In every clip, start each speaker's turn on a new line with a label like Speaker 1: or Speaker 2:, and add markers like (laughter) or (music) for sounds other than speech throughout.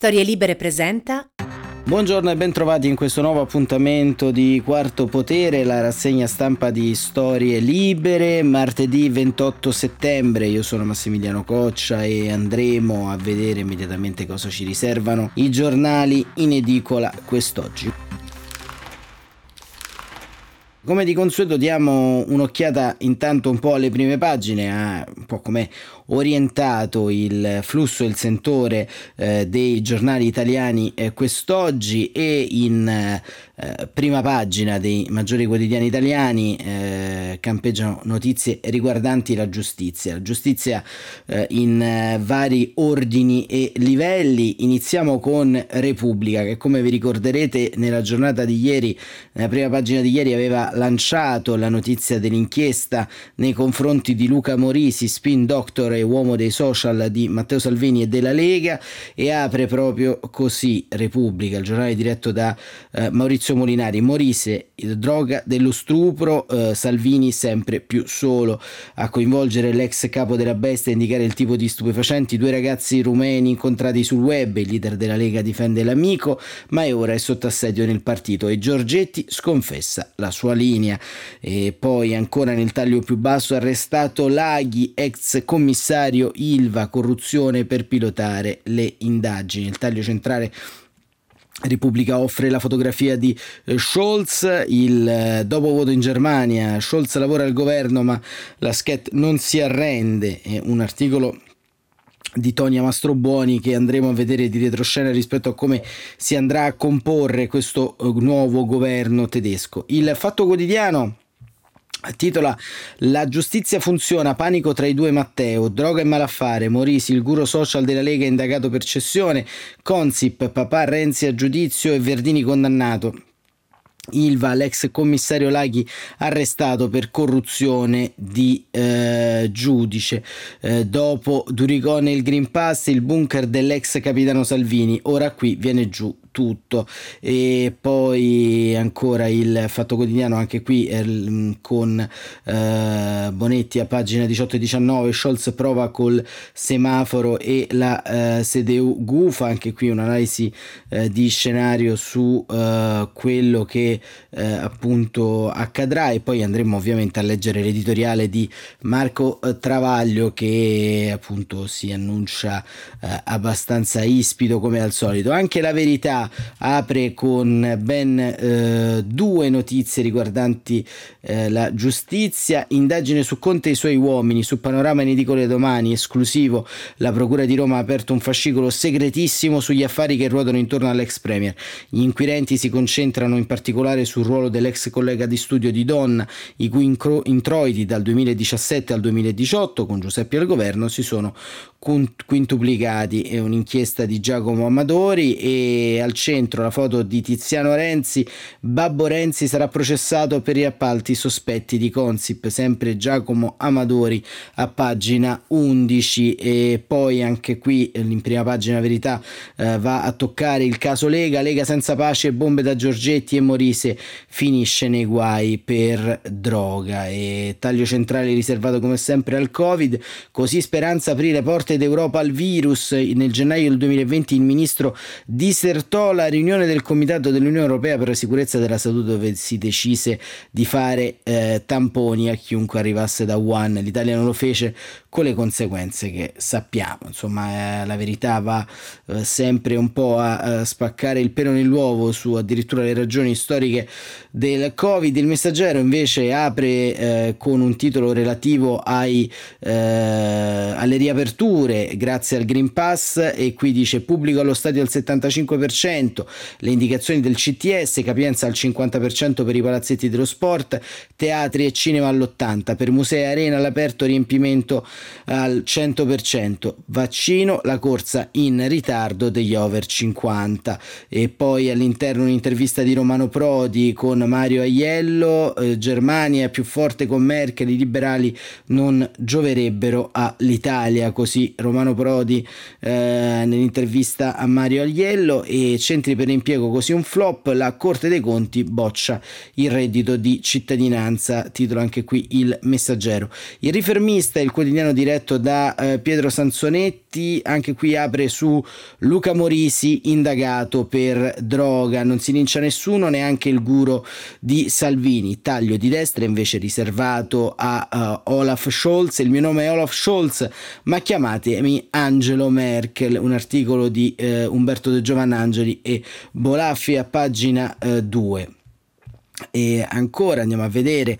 Speaker 1: Storie Libere presenta
Speaker 2: Buongiorno e bentrovati in questo nuovo appuntamento di Quarto Potere, la rassegna stampa di Storie Libere, martedì 28 settembre. Io sono Massimiliano Coccia e andremo a vedere immediatamente cosa ci riservano i giornali in edicola quest'oggi. Come di consueto diamo un'occhiata intanto un po' alle prime pagine, a un po' come orientato il flusso il sentore eh, dei giornali italiani eh, quest'oggi e in eh, prima pagina dei maggiori quotidiani italiani eh, campeggiano notizie riguardanti la giustizia. La giustizia eh, in vari ordini e livelli. Iniziamo con Repubblica che come vi ricorderete nella giornata di ieri, nella prima pagina di ieri aveva lanciato la notizia dell'inchiesta nei confronti di Luca Morisi, spin doctor e uomo dei social di Matteo Salvini e della Lega e apre proprio così Repubblica, il giornale diretto da eh, Maurizio Molinari. Morise, droga dello stupro, eh, Salvini sempre più solo a coinvolgere l'ex capo della bestia e indicare il tipo di stupefacenti, due ragazzi rumeni incontrati sul web, il leader della Lega difende l'amico, ma è ora è sotto assedio nel partito e Giorgetti sconfessa la sua linea. E poi ancora nel taglio più basso arrestato Laghi, ex commissario Ilva, corruzione per pilotare le indagini. Il taglio centrale Repubblica offre la fotografia di eh, Scholz, il eh, dopo voto in Germania, Scholz lavora al governo ma la Sket non si arrende, è un articolo di Tonia Mastrobuoni che andremo a vedere di retroscena rispetto a come si andrà a comporre questo eh, nuovo governo tedesco. Il Fatto Quotidiano Titola La giustizia funziona, panico tra i due Matteo, droga e malaffare, Morisi, il guru social della Lega indagato per cessione, Consip, papà Renzi a giudizio e Verdini condannato. Ilva, l'ex commissario Laghi, arrestato per corruzione di eh, giudice. Eh, dopo Duricone il Green Pass, il bunker dell'ex capitano Salvini. Ora qui viene giù tutto. E poi ancora il Fatto Quotidiano anche qui eh, con eh, Bonetti a pagina 18 e 19 Scholz prova col semaforo e la eh, CDU gufa. Anche qui un'analisi eh, di scenario su eh, quello che eh, appunto accadrà. E poi andremo ovviamente a leggere l'editoriale di Marco Travaglio che appunto si annuncia abbastanza ispido come al solito. Anche la verità apre con ben eh, due notizie riguardanti eh, la giustizia, indagine su Conte e i suoi uomini, su Panorama in edicole domani, esclusivo, la Procura di Roma ha aperto un fascicolo segretissimo sugli affari che ruotano intorno all'ex Premier. Gli inquirenti si concentrano in particolare sul ruolo dell'ex collega di studio di Donna, i cui introiti dal 2017 al 2018 con Giuseppe al governo si sono quintuplicati. È un'inchiesta di Giacomo Amadori e al centro la foto di Tiziano Renzi. Babbo Renzi sarà processato per gli appalti sospetti di Consip, sempre Giacomo Amadori a pagina 11 e poi anche qui in prima pagina verità eh, va a toccare il caso Lega, Lega senza pace, bombe da Giorgetti e Morise finisce nei guai per droga. E taglio centrale riservato come sempre al Covid, così Speranza aprire porte d'Europa al virus, nel gennaio del 2020 il ministro disertò la riunione del Comitato dell'Unione Europea per la sicurezza della salute dove si decise di fare eh, tamponi a chiunque arrivasse da Wuhan. L'Italia non lo fece con le conseguenze che sappiamo. Insomma, eh, la verità va eh, sempre un po' a, a, spaccare il pelo nell'uovo su addirittura le ragioni storiche del Covid. Il messaggero invece apre eh, con un titolo relativo ai, eh, alle riaperture grazie al Green Pass e qui dice pubblico allo stadio al 75% le indicazioni del CTS, capienza al 50% per i palazzetti dello sport, teatri e cinema all'80%, per musei e arena all'aperto riempimento al 100%, vaccino, la corsa in ritardo degli over 50 e poi all'interno un'intervista di Romano Prodi con Mario Aiello, eh, Germania più forte con Merkel, i liberali non gioverebbero all'Italia, così Romano Prodi eh, nell'intervista a Mario Aiello. E centri per l'impiego così un flop, la Corte dei Conti boccia il reddito di cittadinanza, titolo anche qui il messaggero. Il rifermista, il quotidiano quotidiano diretto da eh, Pietro Sansonetti, anche qui apre su Luca Morisi indagato per droga, non si lincia nessuno, neanche il guru di Salvini, taglio di destra invece riservato a uh, Olaf Scholz, il mio nome è Olaf Scholz, ma chiamatemi Angelo Merkel, un articolo di uh, Umberto De Giovannangeli e Bolaffi a pagina 2. Uh, e ancora andiamo a vedere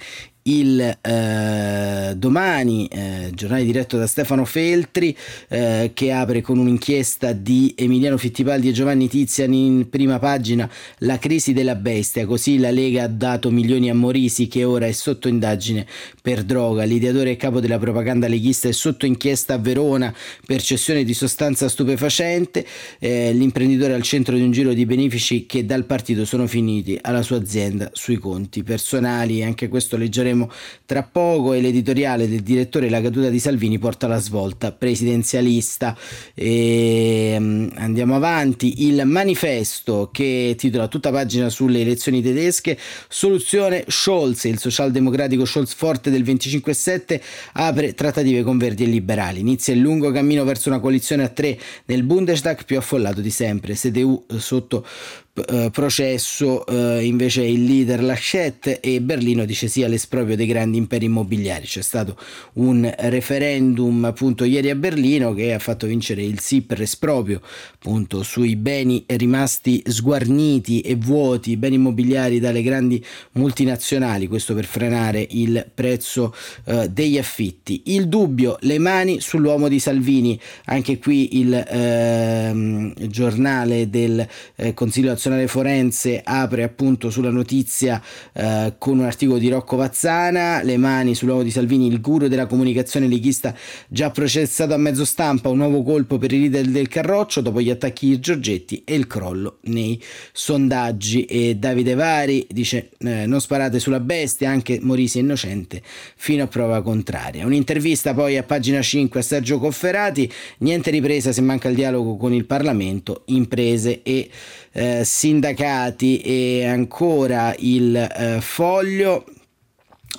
Speaker 2: il eh, domani, eh, giornale diretto da Stefano Feltri, eh, che apre con un'inchiesta di Emiliano Fittipaldi e Giovanni Tiziani in prima pagina la crisi della bestia, così la Lega ha dato milioni a Morisi che ora è sotto indagine per droga, l'ideatore e capo della propaganda leghista è sotto inchiesta a Verona per cessione di sostanza stupefacente, eh, l'imprenditore al centro di un giro di benefici che dal partito sono finiti alla sua azienda sui conti personali, anche questo leggeremo vedremo tra poco e l'editoriale del direttore La caduta di Salvini porta la svolta presidenzialista. E, um, andiamo avanti, il manifesto che titola tutta pagina sulle elezioni tedesche, soluzione Scholz, il socialdemocratico Scholz forte del 25-7 apre trattative con verdi e liberali. Inizia il lungo cammino verso una coalizione a tre nel Bundestag più affollato di sempre, CDU sotto eh, processo eh, invece il leader Laschet e Berlino dice sì all'esproprio dei grandi imperi immobiliari. C'è stato un referendum appunto ieri a Berlino che ha fatto vincere il sì per esproprio appunto sui beni rimasti sguarniti e vuoti, beni immobiliari dalle grandi multinazionali, questo per frenare il prezzo eh, degli affitti. Il dubbio, le mani sull'uomo di Salvini, anche qui il ehm, giornale del eh, Consiglio nazionale forense apre appunto sulla notizia eh, con un articolo di Rocco Vazzana, le mani sull'uomo di Salvini, il guru della comunicazione leghista già processato a mezzo stampa, un nuovo colpo per i leader del Carroccio dopo gli attacchi di Giorgetti e il crollo nei sondaggi e Davide Vari dice eh, non sparate sulla bestia, anche Morisi è innocente fino a prova contraria. Un'intervista poi a pagina 5 a Sergio Cofferati, niente ripresa se manca il dialogo con il Parlamento, imprese e eh, sindacati e ancora il eh, foglio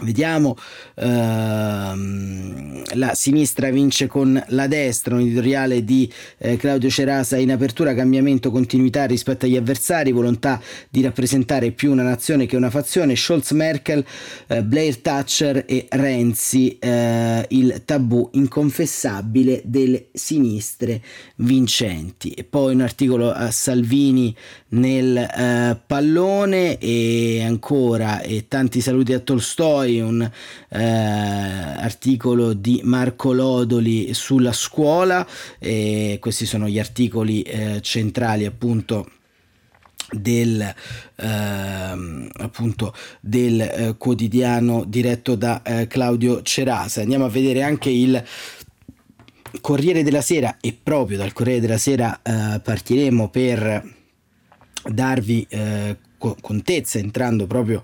Speaker 2: Vediamo, ehm, la sinistra vince con la destra, un editoriale di eh, Claudio Cerasa in apertura, cambiamento, continuità rispetto agli avversari, volontà di rappresentare più una nazione che una fazione, Scholz, Merkel, eh, Blair Thatcher e Renzi, eh, il tabù inconfessabile delle sinistre vincenti. E poi un articolo a Salvini nel eh, pallone e ancora e tanti saluti a Tolstoi poi un eh, articolo di Marco Lodoli sulla scuola e questi sono gli articoli eh, centrali appunto del, eh, appunto del eh, quotidiano diretto da eh, Claudio Cerasa. Andiamo a vedere anche il Corriere della Sera e proprio dal Corriere della Sera eh, partiremo per darvi eh, contezza entrando proprio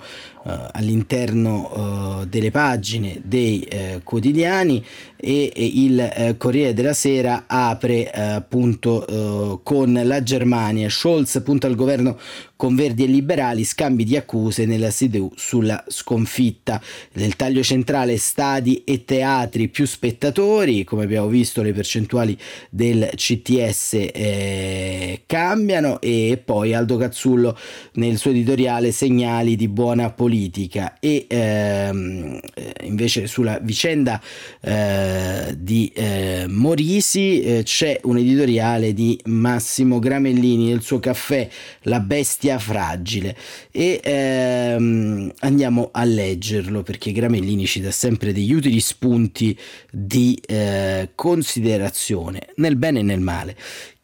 Speaker 2: all'interno uh, delle pagine dei uh, quotidiani e, il Corriere della Sera apre appunto con la Germania. Scholz punta al governo con Verdi e Liberali scambi di accuse nella CDU sulla sconfitta. Del taglio centrale stadi e teatri più spettatori come abbiamo visto le percentuali del CTS eh, cambiano e poi Aldo Cazzullo nel suo editoriale segnali di buona politica e ehm, eh, invece sulla vicenda eh, di eh, Morisi eh, c'è un editoriale di Massimo Gramellini nel suo caffè La bestia fragile e ehm, andiamo a leggerlo perché Gramellini ci dà sempre degli utili spunti di eh, considerazione nel bene e nel male.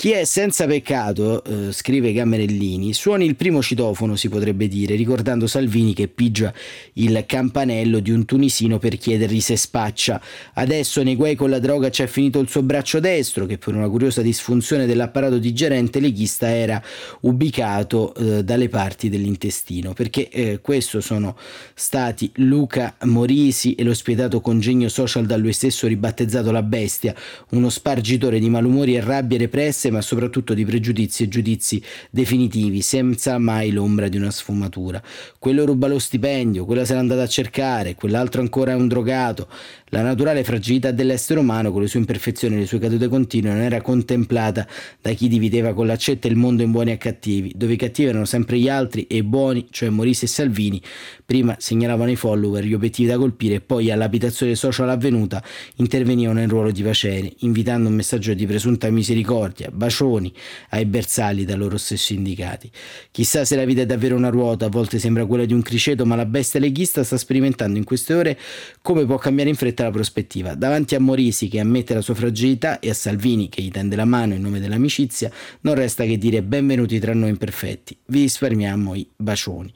Speaker 2: Chi è senza peccato, eh, scrive Gammerellini, suoni il primo citofono, si potrebbe dire, ricordando Salvini che pigia il campanello di un tunisino per chiedergli se spaccia. Adesso nei guai con la droga c'è finito il suo braccio destro, che per una curiosa disfunzione dell'apparato digerente leghista era ubicato eh, dalle parti dell'intestino, perché eh, questo sono stati Luca Morisi e lo spietato congegno social da lui stesso ribattezzato la bestia, uno spargitore di malumori e rabbie represse ma soprattutto di pregiudizi e giudizi definitivi, senza mai l'ombra di una sfumatura. Quello ruba lo stipendio, quella se l'è andata a cercare, quell'altro ancora è un drogato, La naturale fragilità dell'essere umano, con le sue imperfezioni e le sue cadute continue, non era contemplata da chi divideva con l'accetta il mondo in buoni e cattivi, dove i cattivi erano sempre gli altri e i buoni, cioè Morisi e Salvini, prima segnalavano i follower gli obiettivi da colpire e poi all'abitazione social avvenuta intervenivano in ruolo di pacere, invitando un messaggio di presunta misericordia, bacioni ai bersagli da loro stesso indicati. Chissà se la vita è davvero una ruota, a volte sembra quella di un criceto, ma la bestia leghista sta sperimentando in queste ore come può cambiare in fretta la prospettiva. Davanti a Morisi che ammette la sua fragilità e a Salvini che gli tende la mano in nome dell'amicizia, non resta che dire benvenuti tra noi imperfetti. Vi risparmiamo i bacioni.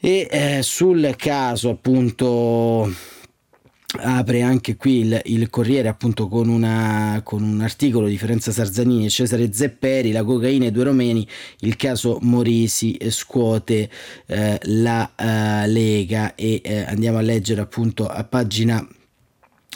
Speaker 2: E eh, sul caso appunto apre anche qui il, il Corriere appunto con, una, con, un articolo di Ferenza Sarzanini e Cesare Zepperi, la cocaina e due romeni, il caso Morisi scuote eh, la eh, Lega e eh, andiamo a leggere appunto a pagina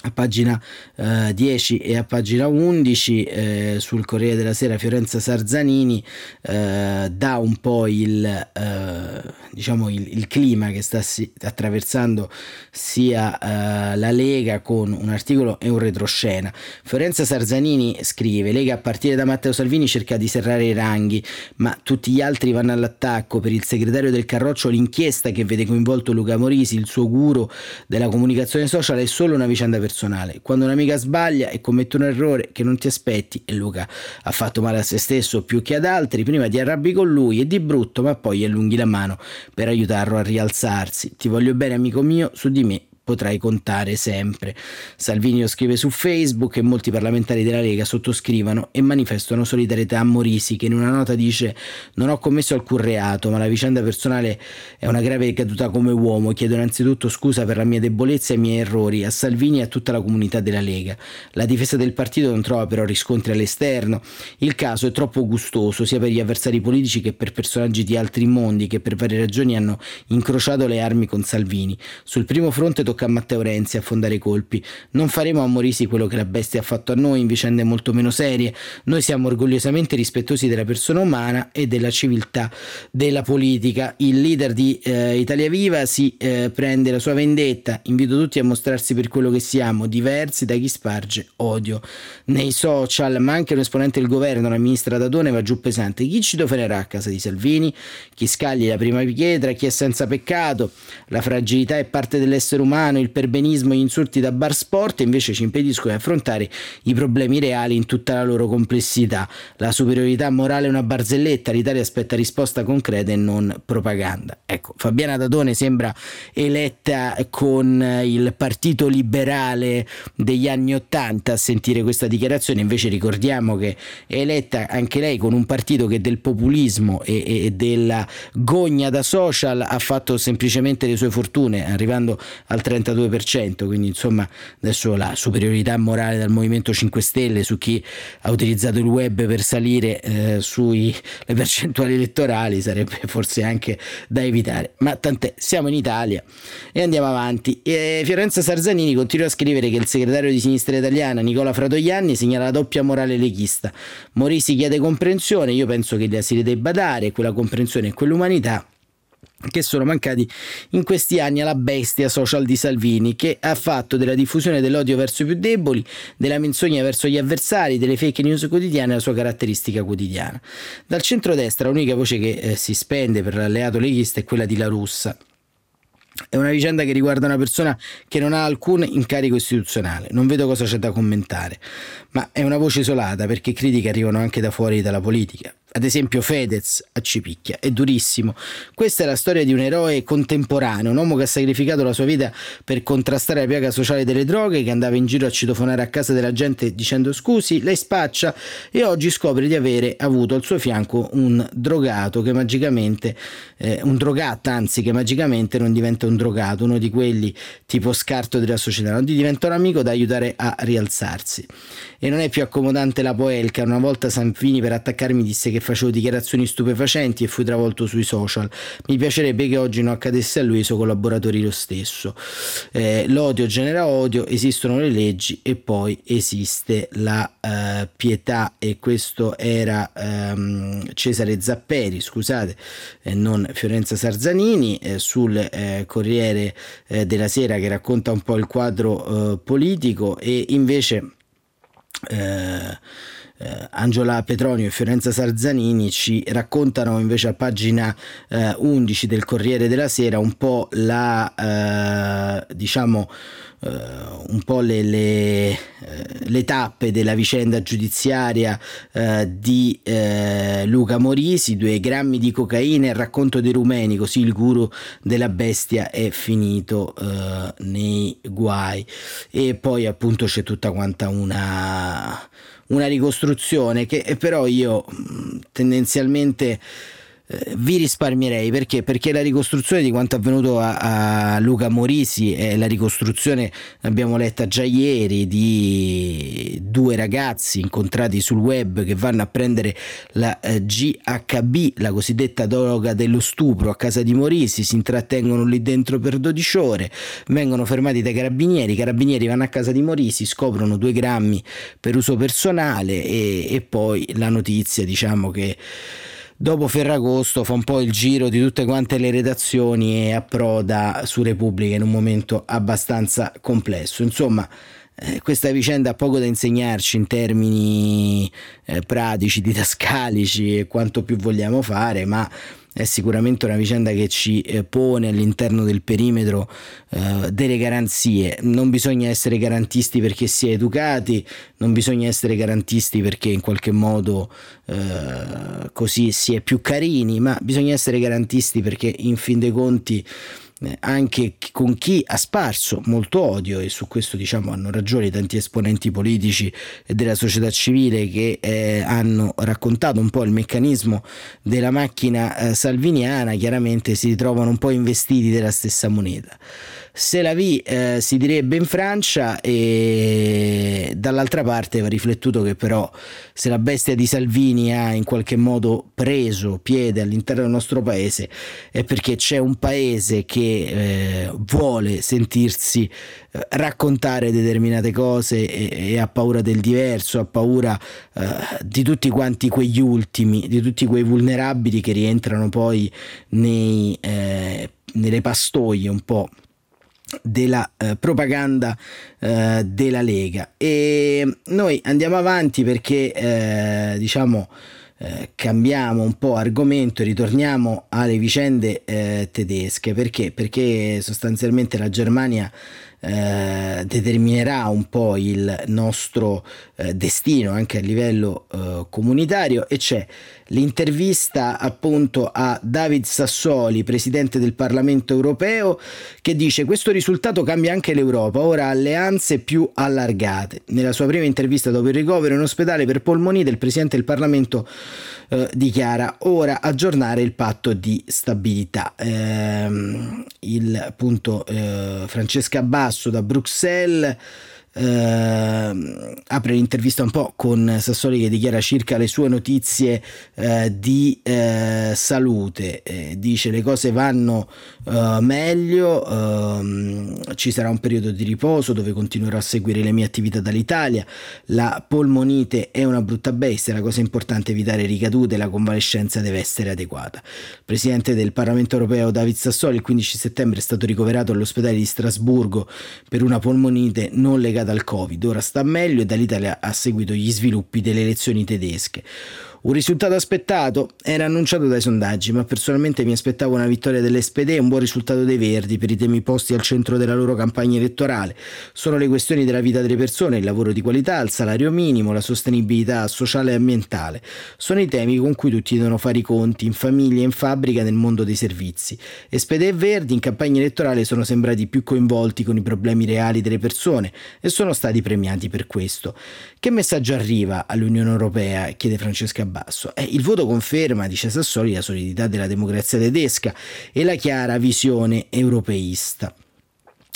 Speaker 2: a pagina eh, 10 e a pagina 11 eh, sul Corriere della Sera Fiorenza Sarzanini eh, dà un po' il, eh, diciamo il, il, clima che sta si, attraversando sia eh, la Lega con un articolo e un retroscena. Fiorenza Sarzanini scrive Lega a partire da Matteo Salvini cerca di serrare i ranghi ma tutti gli altri vanno all'attacco per il segretario del Carroccio l'inchiesta che vede coinvolto Luca Morisi il suo guru della comunicazione social è solo una vicenda personale. Quando un'amica sbaglia e commette un errore che non ti aspetti, e Luca ha fatto male a se stesso più che ad altri, prima ti arrabbi con lui e di brutto, ma poi gli allunghi la mano per aiutarlo a rialzarsi. Ti voglio bene, amico mio, su di me potrai contare sempre. Salvini lo scrive su Facebook e molti parlamentari della Lega sottoscrivono e manifestano solidarietà a Morisi che in una nota dice non ho commesso alcun reato ma la vicenda personale è una grave caduta come uomo chiedo innanzitutto scusa per la mia debolezza e i miei errori a Salvini e a tutta la comunità della Lega. La difesa del partito non trova però riscontri all'esterno. Il caso è troppo gustoso sia per gli avversari politici che per personaggi di altri mondi che per varie ragioni hanno incrociato le armi con Salvini. Sul primo fronte tocca tocca a Matteo Renzi affondare i colpi. Non faremo a Morisi quello che la bestia ha fatto a noi in vicende molto meno serie. Noi siamo orgogliosamente rispettosi della persona umana e della civiltà della politica. Il leader di eh, Italia Viva si eh, prende la sua vendetta. Invito tutti a mostrarsi per quello che siamo, diversi da chi sparge odio. Nei social, ma anche un esponente del governo, la ministra Dadone, va giù pesante. Chi ci dofererà a casa di Salvini? Chi scagli la prima pietra? Chi è senza peccato? La fragilità è parte dell'essere umano umano, il perbenismo e gli insulti da bar sport invece ci impediscono di affrontare i problemi reali in tutta la loro complessità. La superiorità morale è una barzelletta, l'Italia aspetta risposta concreta e non propaganda. Ecco, Fabiana Dadone sembra eletta con il partito liberale degli anni Ottanta a sentire questa dichiarazione, invece ricordiamo che è eletta anche lei con un partito che del populismo e, e della gogna da social ha fatto semplicemente le sue fortune, arrivando al 30 32%, quindi insomma adesso la superiorità morale dal Movimento 5 Stelle su chi ha utilizzato il web per salire eh, sulle percentuali elettorali sarebbe forse anche da evitare, ma tant'è, siamo in Italia e andiamo avanti. E Fiorenza Sarzanini continua a scrivere che il segretario di sinistra italiana Nicola Fratoianni segnala la doppia morale leghista. Morisi chiede comprensione, io penso che gli asili debba dare quella comprensione e quell'umanità che sono mancati in questi anni alla bestia social di Salvini, che ha fatto della diffusione dell'odio verso i più deboli, della menzogna verso gli avversari, delle fake news quotidiane la sua caratteristica quotidiana. Dal centrodestra l'unica voce che eh, si spende per l'alleato leghista è quella di La Russa. È una vicenda che riguarda una persona che non ha alcun incarico istituzionale, non vedo cosa c'è da commentare, ma è una voce isolata perché critiche arrivano anche da fuori dalla politica ad esempio Fedez a Cipicchia, è durissimo. Questa è la storia di un eroe contemporaneo, un uomo che ha sacrificato la sua vita per contrastare la piaga sociale delle droghe, che andava in giro a citofonare a casa della gente dicendo scusi, lei spaccia e oggi scopre di avere avuto al suo fianco un drogato che magicamente, eh, un drogato anzi che magicamente non diventa un drogato, uno di quelli tipo scarto della società, non diventa un amico da aiutare a rialzarsi. E non è più accomodante la poelca, una volta Sanfini per attaccarmi disse che facevo dichiarazioni stupefacenti e fui travolto sui social. Mi piacerebbe che oggi non accadesse a lui e ai suoi collaboratori lo stesso. Eh, l'odio genera odio, esistono le leggi e poi esiste la eh, pietà e questo era ehm, Cesare Zapperi, scusate, eh, non Fiorenza Sarzanini, eh, sul eh, Corriere eh, della Sera che racconta un po' il quadro politico e invece eh, eh, Angela Petronio e Fiorenza Sarzanini ci raccontano invece a pagina eh, 11 del Corriere della Sera un po' la eh, diciamo eh, un po' le, le, eh, le, tappe della vicenda giudiziaria di Luca Morisi, due grammi di cocaina e il racconto dei rumeni, così il guru della bestia è finito nei guai. E poi appunto c'è tutta quanta una una ricostruzione che però io tendenzialmente eh, vi risparmierei perché? perché la ricostruzione di quanto avvenuto a, a Luca Morisi è la ricostruzione l'abbiamo letta già ieri di due ragazzi incontrati sul web che vanno a prendere la eh, GHB la cosiddetta droga dello stupro a casa di Morisi si intrattengono lì dentro per 12 ore vengono fermati dai carabinieri i carabinieri vanno a casa di Morisi scoprono due grammi per uso personale e, e poi la notizia diciamo che dopo Ferragosto fa un po' il giro di tutte quante le redazioni e approda su Repubblica in un momento abbastanza complesso. Insomma, eh, questa vicenda ha poco da insegnarci in termini eh, pratici, didascalici e quanto più vogliamo fare, ma è sicuramente una vicenda che ci eh, pone all'interno del perimetro eh, delle garanzie. Non bisogna essere garantisti perché si è educati, non bisogna essere garantisti perché in qualche modo eh, così si è più carini, ma bisogna essere garantisti perché in fin dei conti anche con chi ha sparso molto odio e su questo diciamo hanno ragione tanti esponenti politici e della società civile che eh, hanno raccontato un po' il meccanismo della macchina eh, salviniana. Chiaramente si ritrovano un po' investiti della stessa moneta se la vi eh, si direbbe in Francia e dall'altra parte va riflettuto che però se la bestia di Salvini ha in qualche modo preso piede all'interno del nostro paese è perché c'è un paese che eh, vuole sentirsi eh, raccontare determinate cose e, e, ha paura del diverso, ha paura eh, di tutti quanti quegli ultimi, di tutti quei vulnerabili che rientrano poi nei, eh, nelle pastoie un po' della eh, propaganda eh, della Lega. E noi andiamo avanti perché eh, diciamo eh, cambiamo un po' argomento e ritorniamo alle vicende eh, tedesche. Perché? Perché sostanzialmente la Germania eh, determinerà un po' il nostro eh, destino anche a livello eh, comunitario e c'è l'intervista appunto a David Sassoli, presidente del Parlamento europeo, che dice questo risultato cambia anche l'Europa, ora alleanze più allargate. Nella sua prima intervista dopo il ricovero in ospedale per polmonite il presidente del Parlamento eh, dichiara ora aggiornare il patto di stabilità. Eh, il appunto eh, Francesca Basso da Bruxelles eh, apre l'intervista un po' con Sassoli che dichiara circa le sue notizie eh, di eh, salute, dice le cose vanno eh, meglio, ehm, ci sarà un periodo di riposo dove continuerò a seguire le mie attività dall'Italia, la polmonite è una brutta bestia, la cosa importante è evitare ricadute, la convalescenza deve essere adeguata. Il Presidente del Parlamento europeo David Sassoli il 15 settembre è stato ricoverato all'ospedale di Strasburgo per una polmonite non legata dal Covid, ora sta meglio e dall'Italia ha seguito gli sviluppi delle elezioni tedesche. Un risultato aspettato era annunciato dai sondaggi, ma personalmente mi aspettavo una vittoria dell'SPD e un buon risultato dei Verdi per i temi posti al centro della loro campagna elettorale. Sono le questioni della vita delle persone, il lavoro di qualità, il salario minimo, la sostenibilità sociale e ambientale. Sono i temi con cui tutti devono fare i conti, in famiglia, in fabbrica, nel mondo dei servizi. SPD e Verdi in campagna elettorale sono sembrati più coinvolti con i problemi reali delle persone e sono stati premiati per questo. Che messaggio arriva all'Unione Europea? chiede Francesca basso. Eh, il voto conferma, dice Sassoli, la solidità della democrazia tedesca e la chiara visione europeista.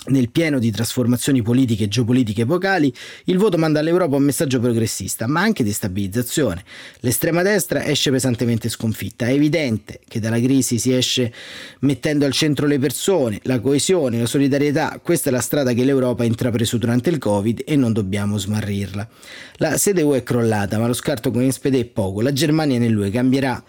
Speaker 2: Nel pieno di trasformazioni politiche e geopolitiche epocali, il voto manda all'Europa un messaggio progressista, ma anche di stabilizzazione. L'estrema destra esce pesantemente sconfitta. È evidente che dalla crisi si esce mettendo al centro le persone, la coesione, la solidarietà. Questa è la strada che l'Europa ha intrapreso durante il Covid e non dobbiamo smarrirla. La sede UE è crollata, ma lo scarto con Inspede è poco. La Germania nell'UE cambierà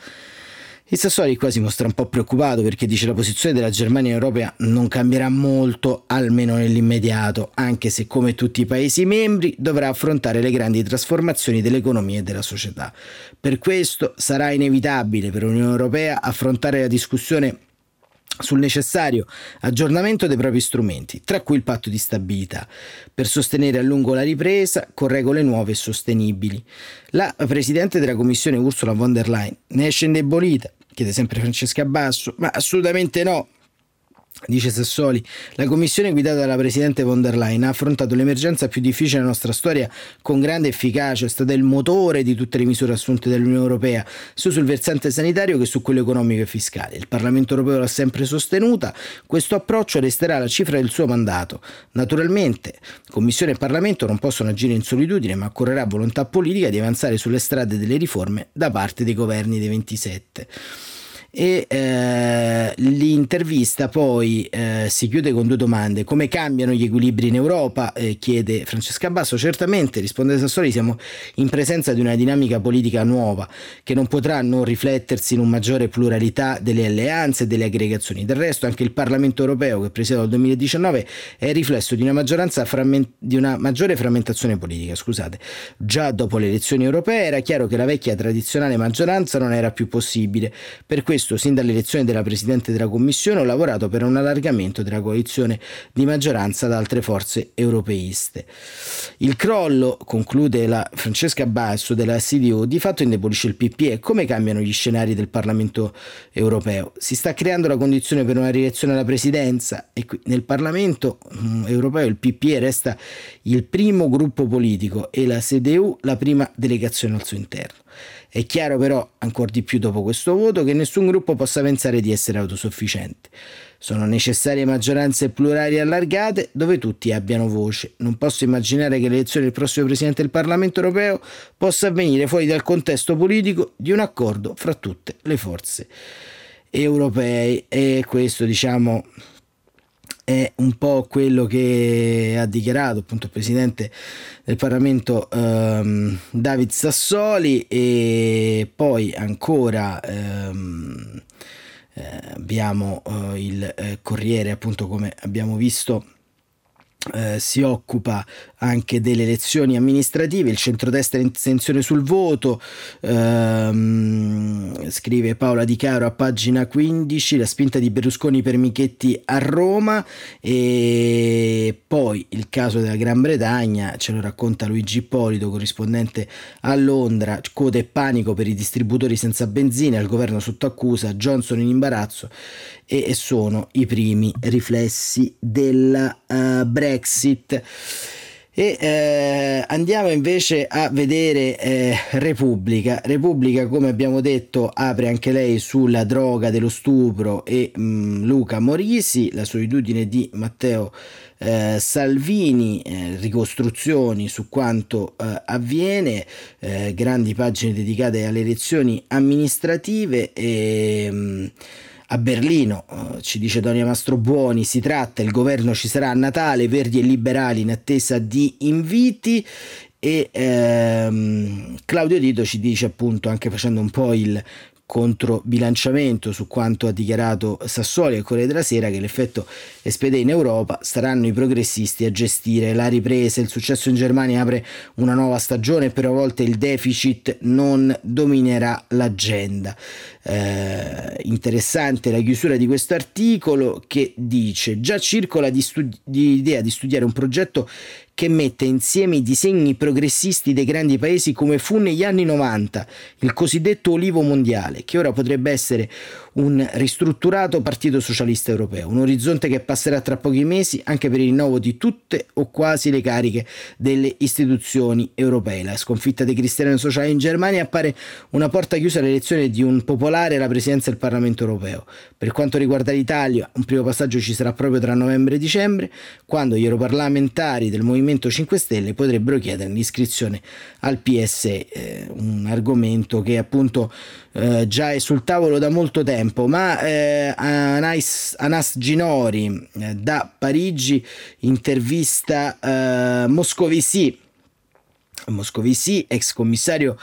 Speaker 2: il Sassoli qua si mostra un po' preoccupato perché dice la posizione della Germania in Europa non cambierà molto, almeno nell'immediato, anche se come tutti i Paesi membri dovrà affrontare le grandi trasformazioni dell'economia e della società. Per questo sarà inevitabile per l'Unione Europea affrontare la discussione sul necessario aggiornamento dei propri strumenti, tra cui il patto di stabilità, per sostenere a lungo la ripresa con regole nuove e sostenibili. La Presidente della Commissione Ursula von der Leyen ne esce indebolita chiede sempre Francesca Basso, ma assolutamente no. Dice Sassoli, la commissione guidata dalla Presidente von der Leyen ha affrontato l'emergenza più difficile della nostra storia con grande efficacia, è stata il motore di tutte le misure assunte dall'Unione Europea, sia sul versante sanitario che su quello economico e fiscale. Il Parlamento Europeo l'ha sempre sostenuta, questo approccio resterà la cifra del suo mandato. Naturalmente, Commissione e Parlamento non possono agire in solitudine, ma occorrerà volontà politica di avanzare sulle strade delle riforme da parte dei governi dei 27 e eh, l'intervista poi eh, si chiude con due domande. Come cambiano gli equilibri in Europa? Eh, chiede Francesca Basso. Certamente risponde Sassoli siamo in presenza di una dinamica politica nuova che non potrà non riflettersi in una maggiore pluralità delle alleanze e delle aggregazioni. Del resto anche il Parlamento europeo che presiedo dal 2019 è riflesso di una framment- di una maggiore frammentazione politica. Scusate. Già dopo le elezioni europee era chiaro che la vecchia tradizionale maggioranza non era più possibile. Per questo questo, sin dall'elezione della Presidente della Commissione, ho lavorato per un allargamento della coalizione di maggioranza ad altre forze europeiste. Il crollo, conclude la Francesca Basso della CDU, di fatto indebolisce il PPE. Come cambiano gli scenari del Parlamento europeo? Si sta creando la condizione per una rielezione alla Presidenza e qui nel Parlamento mm, europeo il PPE resta il primo gruppo politico e la CDU la prima delegazione al suo interno. È chiaro però, ancora di più dopo questo voto, che nessun gruppo possa pensare di essere autosufficiente. Sono necessarie maggioranze plurali allargate dove tutti abbiano voce. Non posso immaginare che l'elezione del prossimo Presidente del Parlamento europeo possa avvenire fuori dal contesto politico di un accordo fra tutte le forze europee e questo diciamo è un po' quello che ha dichiarato appunto il presidente del Parlamento ehm, David Sassoli e poi ancora ehm, eh, abbiamo eh, il eh, Corriere appunto come abbiamo visto eh, si occupa anche delle elezioni amministrative, il centrodestra in tensione sul voto, ehm, scrive Paola Di Caro a pagina 15, la spinta di Berlusconi per Michetti a Roma e poi il caso della Gran Bretagna, ce lo racconta Luigi Ippolito, corrispondente a Londra, code e panico per i distributori senza benzina, il governo sotto accusa, Johnson in imbarazzo e sono i primi riflessi della uh, Brexit. E eh, andiamo invece a vedere eh, Repubblica. Repubblica, come abbiamo detto, apre anche lei sulla droga dello stupro e mh, mm, Luca Morisi, la solitudine di Matteo eh, Salvini, eh, ricostruzioni su quanto eh, avviene, eh, grandi pagine dedicate alle elezioni amministrative e. Mh, mm, a Berlino, eh, ci dice Donia Mastrobuoni, si tratta, il governo ci sarà a Natale, verdi e liberali in attesa di inviti e ehm, Claudio Dito ci dice appunto anche facendo un po' il controbilanciamento su quanto ha dichiarato Sassoli al Corriere della Sera che l'effetto espede in Europa saranno i progressisti a gestire la ripresa, il successo in Germania apre una nuova stagione e per una volta il deficit non dominerà l'agenda. Eh, interessante la chiusura di questo articolo che dice già circola di studi- di idea di studiare un progetto che mette insieme i disegni progressisti dei grandi paesi come fu negli anni 90, il cosiddetto olivo mondiale, che ora potrebbe essere un ristrutturato Partito Socialista Europeo, un orizzonte che passerà tra pochi mesi anche per il rinnovo di tutte o quasi le cariche delle istituzioni europee. La sconfitta dei cristiani sociali in Germania appare una porta chiusa all'elezione di un popolare alla presidenza del Parlamento europeo. Per quanto riguarda l'Italia, un primo passaggio ci sarà proprio tra novembre e dicembre, quando gli europarlamentari del Movimento 5 Stelle potrebbero chiedere l'iscrizione al PSE, eh, un argomento che appunto eh, già è sul tavolo da molto tempo, ma eh, Anas, Anas Ginori eh, da Parigi intervista eh, Moscovici, Moscovici, ex commissario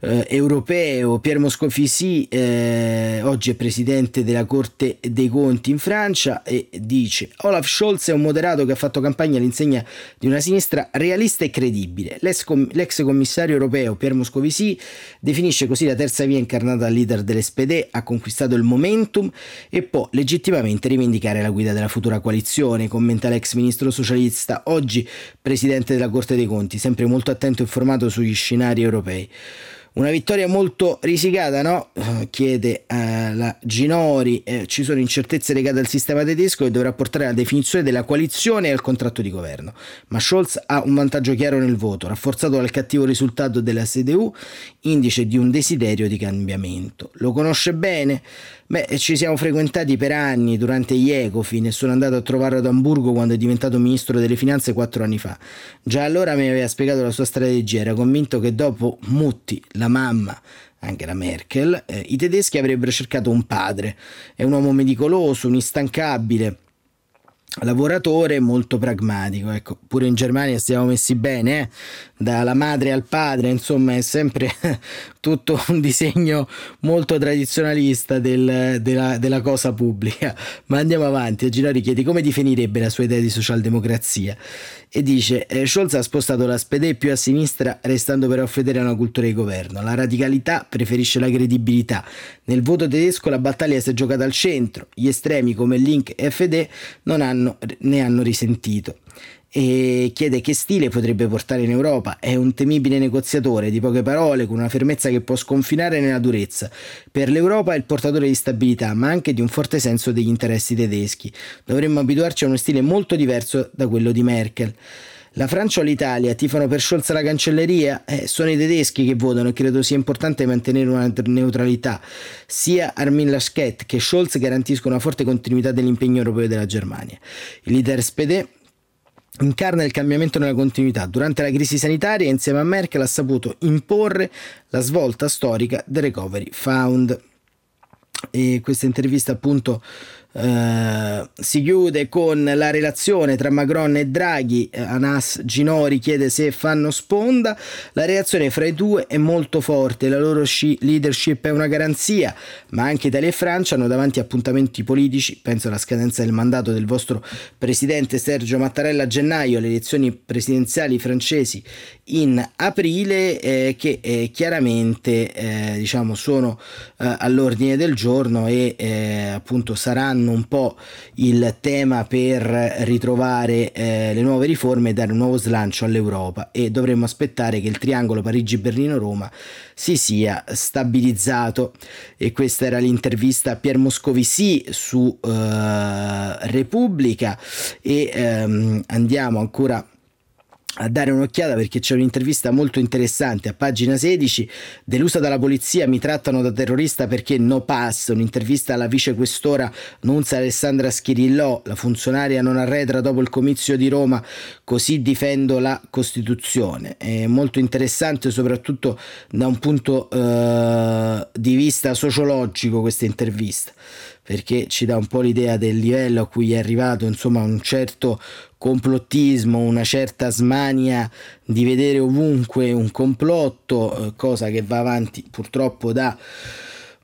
Speaker 2: eh, europeo Pierre Moscovici eh, oggi è presidente della Corte dei Conti in Francia e dice Olaf Scholz è un moderato che ha fatto campagna all'insegna di una sinistra realista e credibile. L'ex, com- l'ex commissario europeo Pierre Moscovici definisce così la terza via incarnata dal leader dell'SPD, ha conquistato il momentum e può legittimamente rivendicare la guida della futura coalizione, commenta l'ex ministro socialista, oggi presidente della Corte dei Conti, sempre molto attento e informato sugli scenari europei. Una vittoria molto risicata, no? Eh, chiede eh, la Ginori. Eh, ci sono incertezze legate al sistema tedesco che dovrà portare alla definizione della coalizione e al contratto di governo. Ma Scholz ha un vantaggio chiaro nel voto, rafforzato dal cattivo risultato della CDU, indice di un desiderio di cambiamento. Lo conosce bene? Beh, ci siamo frequentati per anni durante gli Ecofin e sono andato a trovarlo ad Amburgo quando è diventato ministro delle finanze quattro anni fa. Già allora mi aveva spiegato la sua strategia, era convinto che dopo Mutti, la mamma, anche la Merkel, eh, i tedeschi avrebbero cercato un padre. È un uomo meticoloso, un instancabile lavoratore molto pragmatico. Ecco, pure in Germania stiamo messi bene, eh? dalla madre al padre, insomma, è sempre tutto (laughs) un disegno molto tradizionalista del, della, della, cosa pubblica. (laughs) Ma andiamo avanti. Ginori chiede come definirebbe la sua idea di socialdemocrazia e dice eh, Scholz ha spostato la spede più a sinistra restando però fedele a una cultura di governo. La radicalità preferisce la credibilità. Nel voto tedesco la battaglia si è giocata al centro. Gli estremi come Link e FD non hanno, ne hanno risentito e chiede che stile potrebbe portare in Europa. È un temibile negoziatore di poche parole, con una fermezza che può sconfinare nella durezza. Per l'Europa è il portatore di stabilità, ma anche di un forte senso degli interessi tedeschi. Dovremmo abituarci a uno stile molto diverso da quello di Merkel. La Francia o l'Italia tifano per Scholz la cancelleria? Eh, sono i tedeschi che votano e credo sia importante mantenere una neutralità. Sia Armin Laschet che Scholz garantiscono una forte continuità dell'impegno europeo della Germania. Il leader SPD incarna il cambiamento nella continuità. Durante la crisi sanitaria, insieme a Merkel, ha saputo imporre la svolta storica del Recovery Fund. E questa intervista appunto Uh, si chiude con la relazione tra Macron e Draghi. Uh, Anas Ginori chiede se fanno sponda. La reazione fra i due è molto forte. La loro leadership è una garanzia, ma anche Italia e Francia hanno davanti appuntamenti politici. Penso alla scadenza del mandato del vostro presidente Sergio Mattarella a gennaio, alle elezioni presidenziali francesi in aprile, eh, che eh, chiaramente eh, diciamo sono eh, all'ordine del giorno e appunto saranno un po' il tema per ritrovare eh, le nuove riforme e dare un nuovo slancio all'Europa. E dovremmo aspettare che il triangolo Parigi-Berlino-Roma si sia stabilizzato. E questa era l'intervista a Pier Moscovici su eh, Repubblica. E ehm, andiamo ancora a dare un'occhiata perché c'è un'intervista molto interessante a pagina 16 delusa dalla polizia mi trattano da terrorista perché no pass. Un'intervista alla vicequestora Nunzia Alessandra Schirillò la funzionaria non arretra dopo il comizio di Roma. Così difendo la Costituzione. È molto interessante soprattutto da un punto eh, di vista sociologico questa intervista perché ci dà un po' l'idea del livello a cui è arrivato insomma un certo complottismo, una certa smania di vedere ovunque un complotto, eh, cosa che va avanti purtroppo da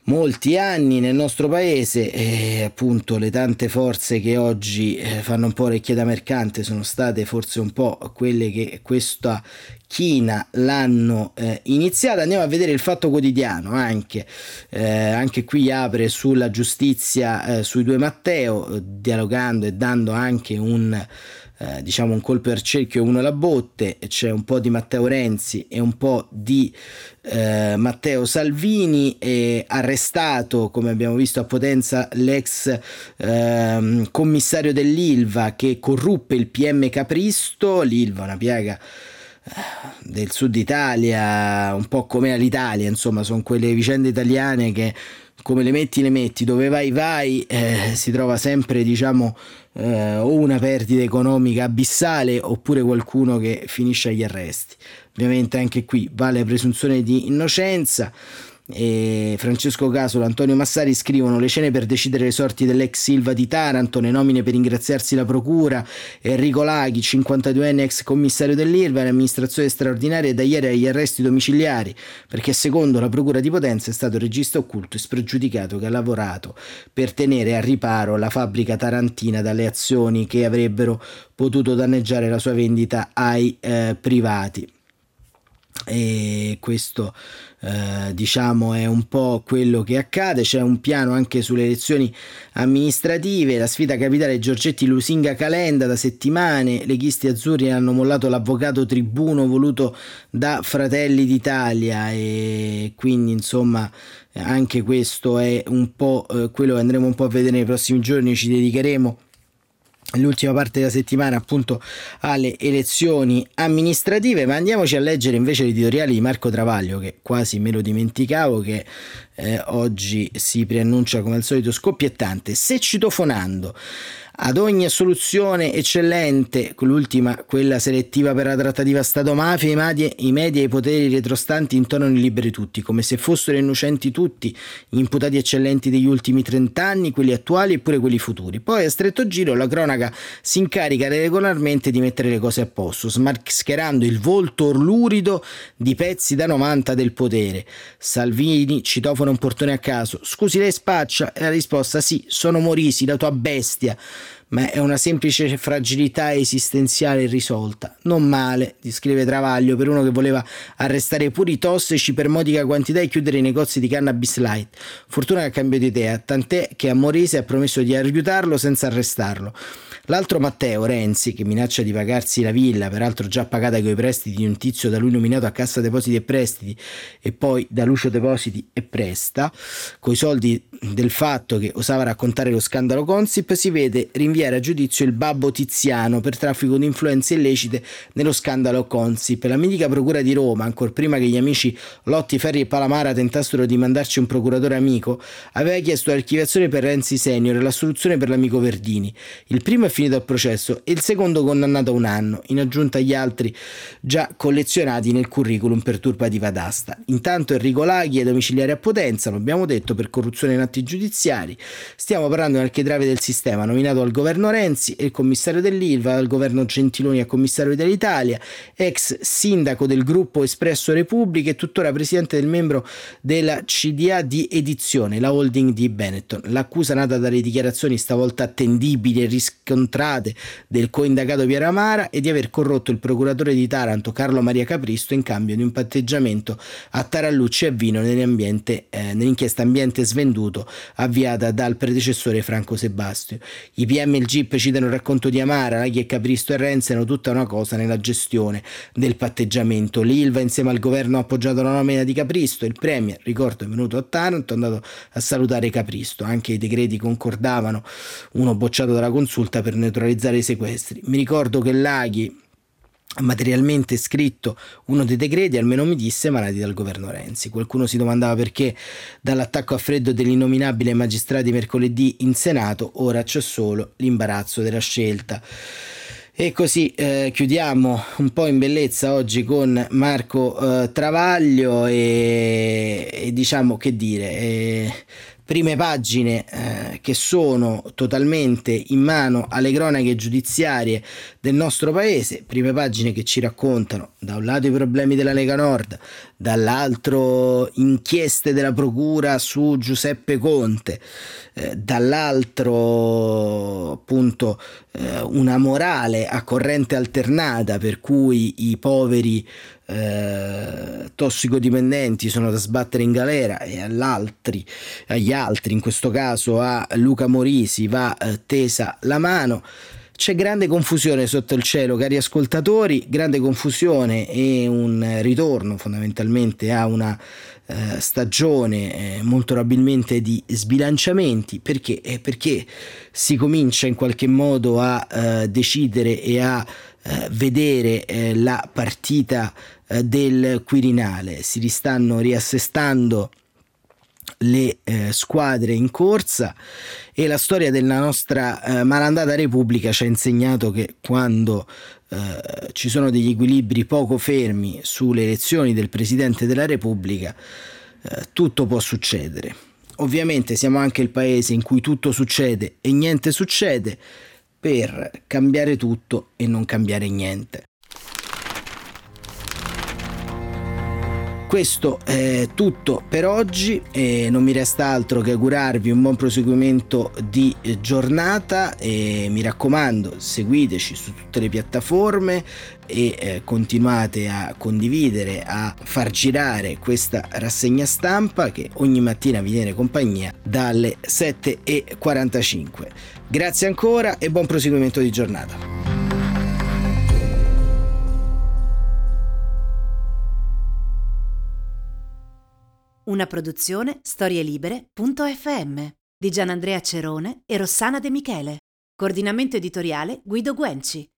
Speaker 2: molti anni nel nostro paese e appunto le tante forze che oggi eh, fanno un po' orecchie da mercante sono state forse un po' quelle che questa china l'hanno eh, iniziata. Andiamo a vedere il fatto quotidiano anche. Eh, anche qui apre sulla giustizia eh, sui due Matteo dialogando e dando anche un eh, diciamo un colpo al cerchio uno alla botte, c'è un po' di Matteo Renzi e un po' di eh, Matteo Salvini, è arrestato come abbiamo visto a Potenza l'ex eh, commissario dell'Ilva che corruppe il PM Capristo, l'Ilva una piega eh, del sud Italia, un po' come l'Italia, insomma, sono quelle vicende italiane che come le metti le metti, dove vai vai, eh, si trova sempre diciamo eh, o una perdita economica abissale oppure qualcuno che finisce agli arresti. Ovviamente anche qui vale la presunzione di innocenza e Francesco Casolo, Antonio Massari scrivono le cene per decidere le sorti dell'ex Silva di Taranto, le nomine per ingraziarsi la procura, Enrico Laghi, 52enne ex commissario dell'IRVA, l'amministrazione straordinaria da ieri agli arresti domiciliari, perché secondo la procura di Potenza è stato il regista occulto e spregiudicato che ha lavorato per tenere a riparo la fabbrica tarantina dalle azioni che avrebbero potuto danneggiare la sua vendita ai eh, privati e questo eh, diciamo è un po' quello che accade. C'è un piano anche sulle elezioni amministrative. La sfida capitale Giorgetti Lusinga Calenda da settimane leghisti azzurri hanno mollato l'avvocato tribuno voluto da Fratelli d'Italia. E quindi insomma anche questo è un po' eh, quello che andremo un po' a vedere nei prossimi giorni. Ci dedicheremo l'ultima parte della settimana appunto alle elezioni amministrative ma andiamoci a leggere invece l'editoriale di Marco Travaglio che quasi me lo dimenticavo che eh, oggi si preannuncia come al solito scoppiettante. Se citofonando ad ogni soluzione eccellente, l'ultima, quella selettiva per la trattativa Stato-mafia, i media, i media e i poteri retrostanti intonano liberi tutti, come se fossero innocenti tutti, gli imputati eccellenti degli ultimi trent'anni, quelli attuali e pure quelli futuri. Poi a stretto giro la cronaca si incarica regolarmente di mettere le cose a posto, smascherando il volto orlurido di pezzi da 90 del potere. Salvini citofona un portone a caso. Scusi, lei spaccia? E la risposta sì, sono Morisi, la tua bestia ma è una semplice fragilità esistenziale irrisolta. Non male, descrive Travaglio, per uno che voleva arrestare pure i tossici per modica quantità e chiudere i negozi di cannabis light. Fortuna che ha cambiato idea, tant'è che a Morese ha promesso di aiutarlo senza arrestarlo. L'altro Matteo Renzi, che minaccia di pagarsi la villa, peraltro già pagata con i prestiti di un tizio da lui nominato a Cassa Depositi e Prestiti e poi da Lucio Depositi e Presta, coi soldi del fatto che osava raccontare lo scandalo Consip, si vede rinviare a giudizio il babbo Tiziano per traffico di influenze illecite nello scandalo Consip. La mitica procura di Roma, ancora prima che gli amici Lotti, Ferri e Palamara tentassero di mandarci un procuratore amico, aveva chiesto l'archiviazione per Renzi Senior e l'assoluzione per l'amico Verdini. Il primo è finito il processo e il secondo condannato a un anno, in aggiunta agli altri già collezionati nel curriculum per turbativa d'asta. Intanto Enrico Laghi è domiciliare a Potenza, lo abbiamo detto, per corruzione in atti giudiziari. Stiamo parlando di un architrave del sistema nominato al governo Renzi e il commissario dell'Ilva, al governo Gentiloni a commissario dell'Italia, ex sindaco del gruppo Espresso Repubblica e tuttora presidente del membro della CDA di edizione, la holding di Benetton. L'accusa nata dalle dichiarazioni stavolta attendibili e riscontrate incontrate del coindagato Piero Amara e di aver corrotto il procuratore di Taranto Carlo Maria Capristo in cambio di un patteggiamento a Tarallucci e Vino nell'ambiente, eh, nell'inchiesta ambiente svenduto avviata dal predecessore Franco Sebastio. I PM e il GIP citano il racconto di Amara, Laghi e Capristo e Renzi erano tutta una cosa nella gestione del patteggiamento. L'Ilva insieme al governo ha appoggiato la nomina di Capristo, il Premier, ricordo, è venuto a Taranto, è andato a salutare Capristo, anche i decreti concordavano, uno bocciato dalla consulta per per neutralizzare i sequestri. Mi ricordo che Laghi ha materialmente scritto uno dei decreti, almeno mi disse, emanati dal governo Renzi. Qualcuno si domandava perché dall'attacco a freddo dell'innominabile magistrati mercoledì in Senato ora c'è solo l'imbarazzo della scelta. E così eh, chiudiamo un po' in bellezza oggi con Marco eh, Travaglio e, e, diciamo che dire. Eh, prime pagine eh, che sono totalmente in mano alle cronache giudiziarie del nostro paese, prime pagine che ci raccontano da un lato i problemi della Lega Nord, dall'altro inchieste della procura su Giuseppe Conte, eh, dall'altro appunto eh, una morale a corrente alternata per cui i poveri eh, tossicodipendenti sono da sbattere in galera e all'altri, agli altri, in questo caso a Luca Morisi, va eh, tesa la mano c'è grande confusione sotto il cielo, cari ascoltatori, grande confusione e un ritorno fondamentalmente a una eh, stagione eh, molto probabilmente di sbilanciamenti perché? Eh, perché si comincia in qualche modo a eh, decidere e a eh, vedere eh, la partita del Quirinale, si ristanno riassestando le eh, squadre in corsa e la storia della nostra eh, malandata Repubblica ci ha insegnato che quando eh, ci sono degli equilibri poco fermi sulle elezioni del Presidente della Repubblica, eh, tutto può succedere. Ovviamente siamo anche il paese in cui tutto succede e niente succede per cambiare tutto e non cambiare niente. Questo è tutto per oggi e non mi resta altro che augurarvi un buon proseguimento di giornata e mi raccomando seguiteci su tutte le piattaforme e eh, continuate a condividere, a far girare questa rassegna stampa che ogni mattina vi tiene compagnia dalle 7.45. Grazie ancora e buon proseguimento di giornata.
Speaker 1: Una produzione storielibere.fm di Gianandrea Cerone e Rossana De Michele. Coordinamento editoriale Guido Guenci.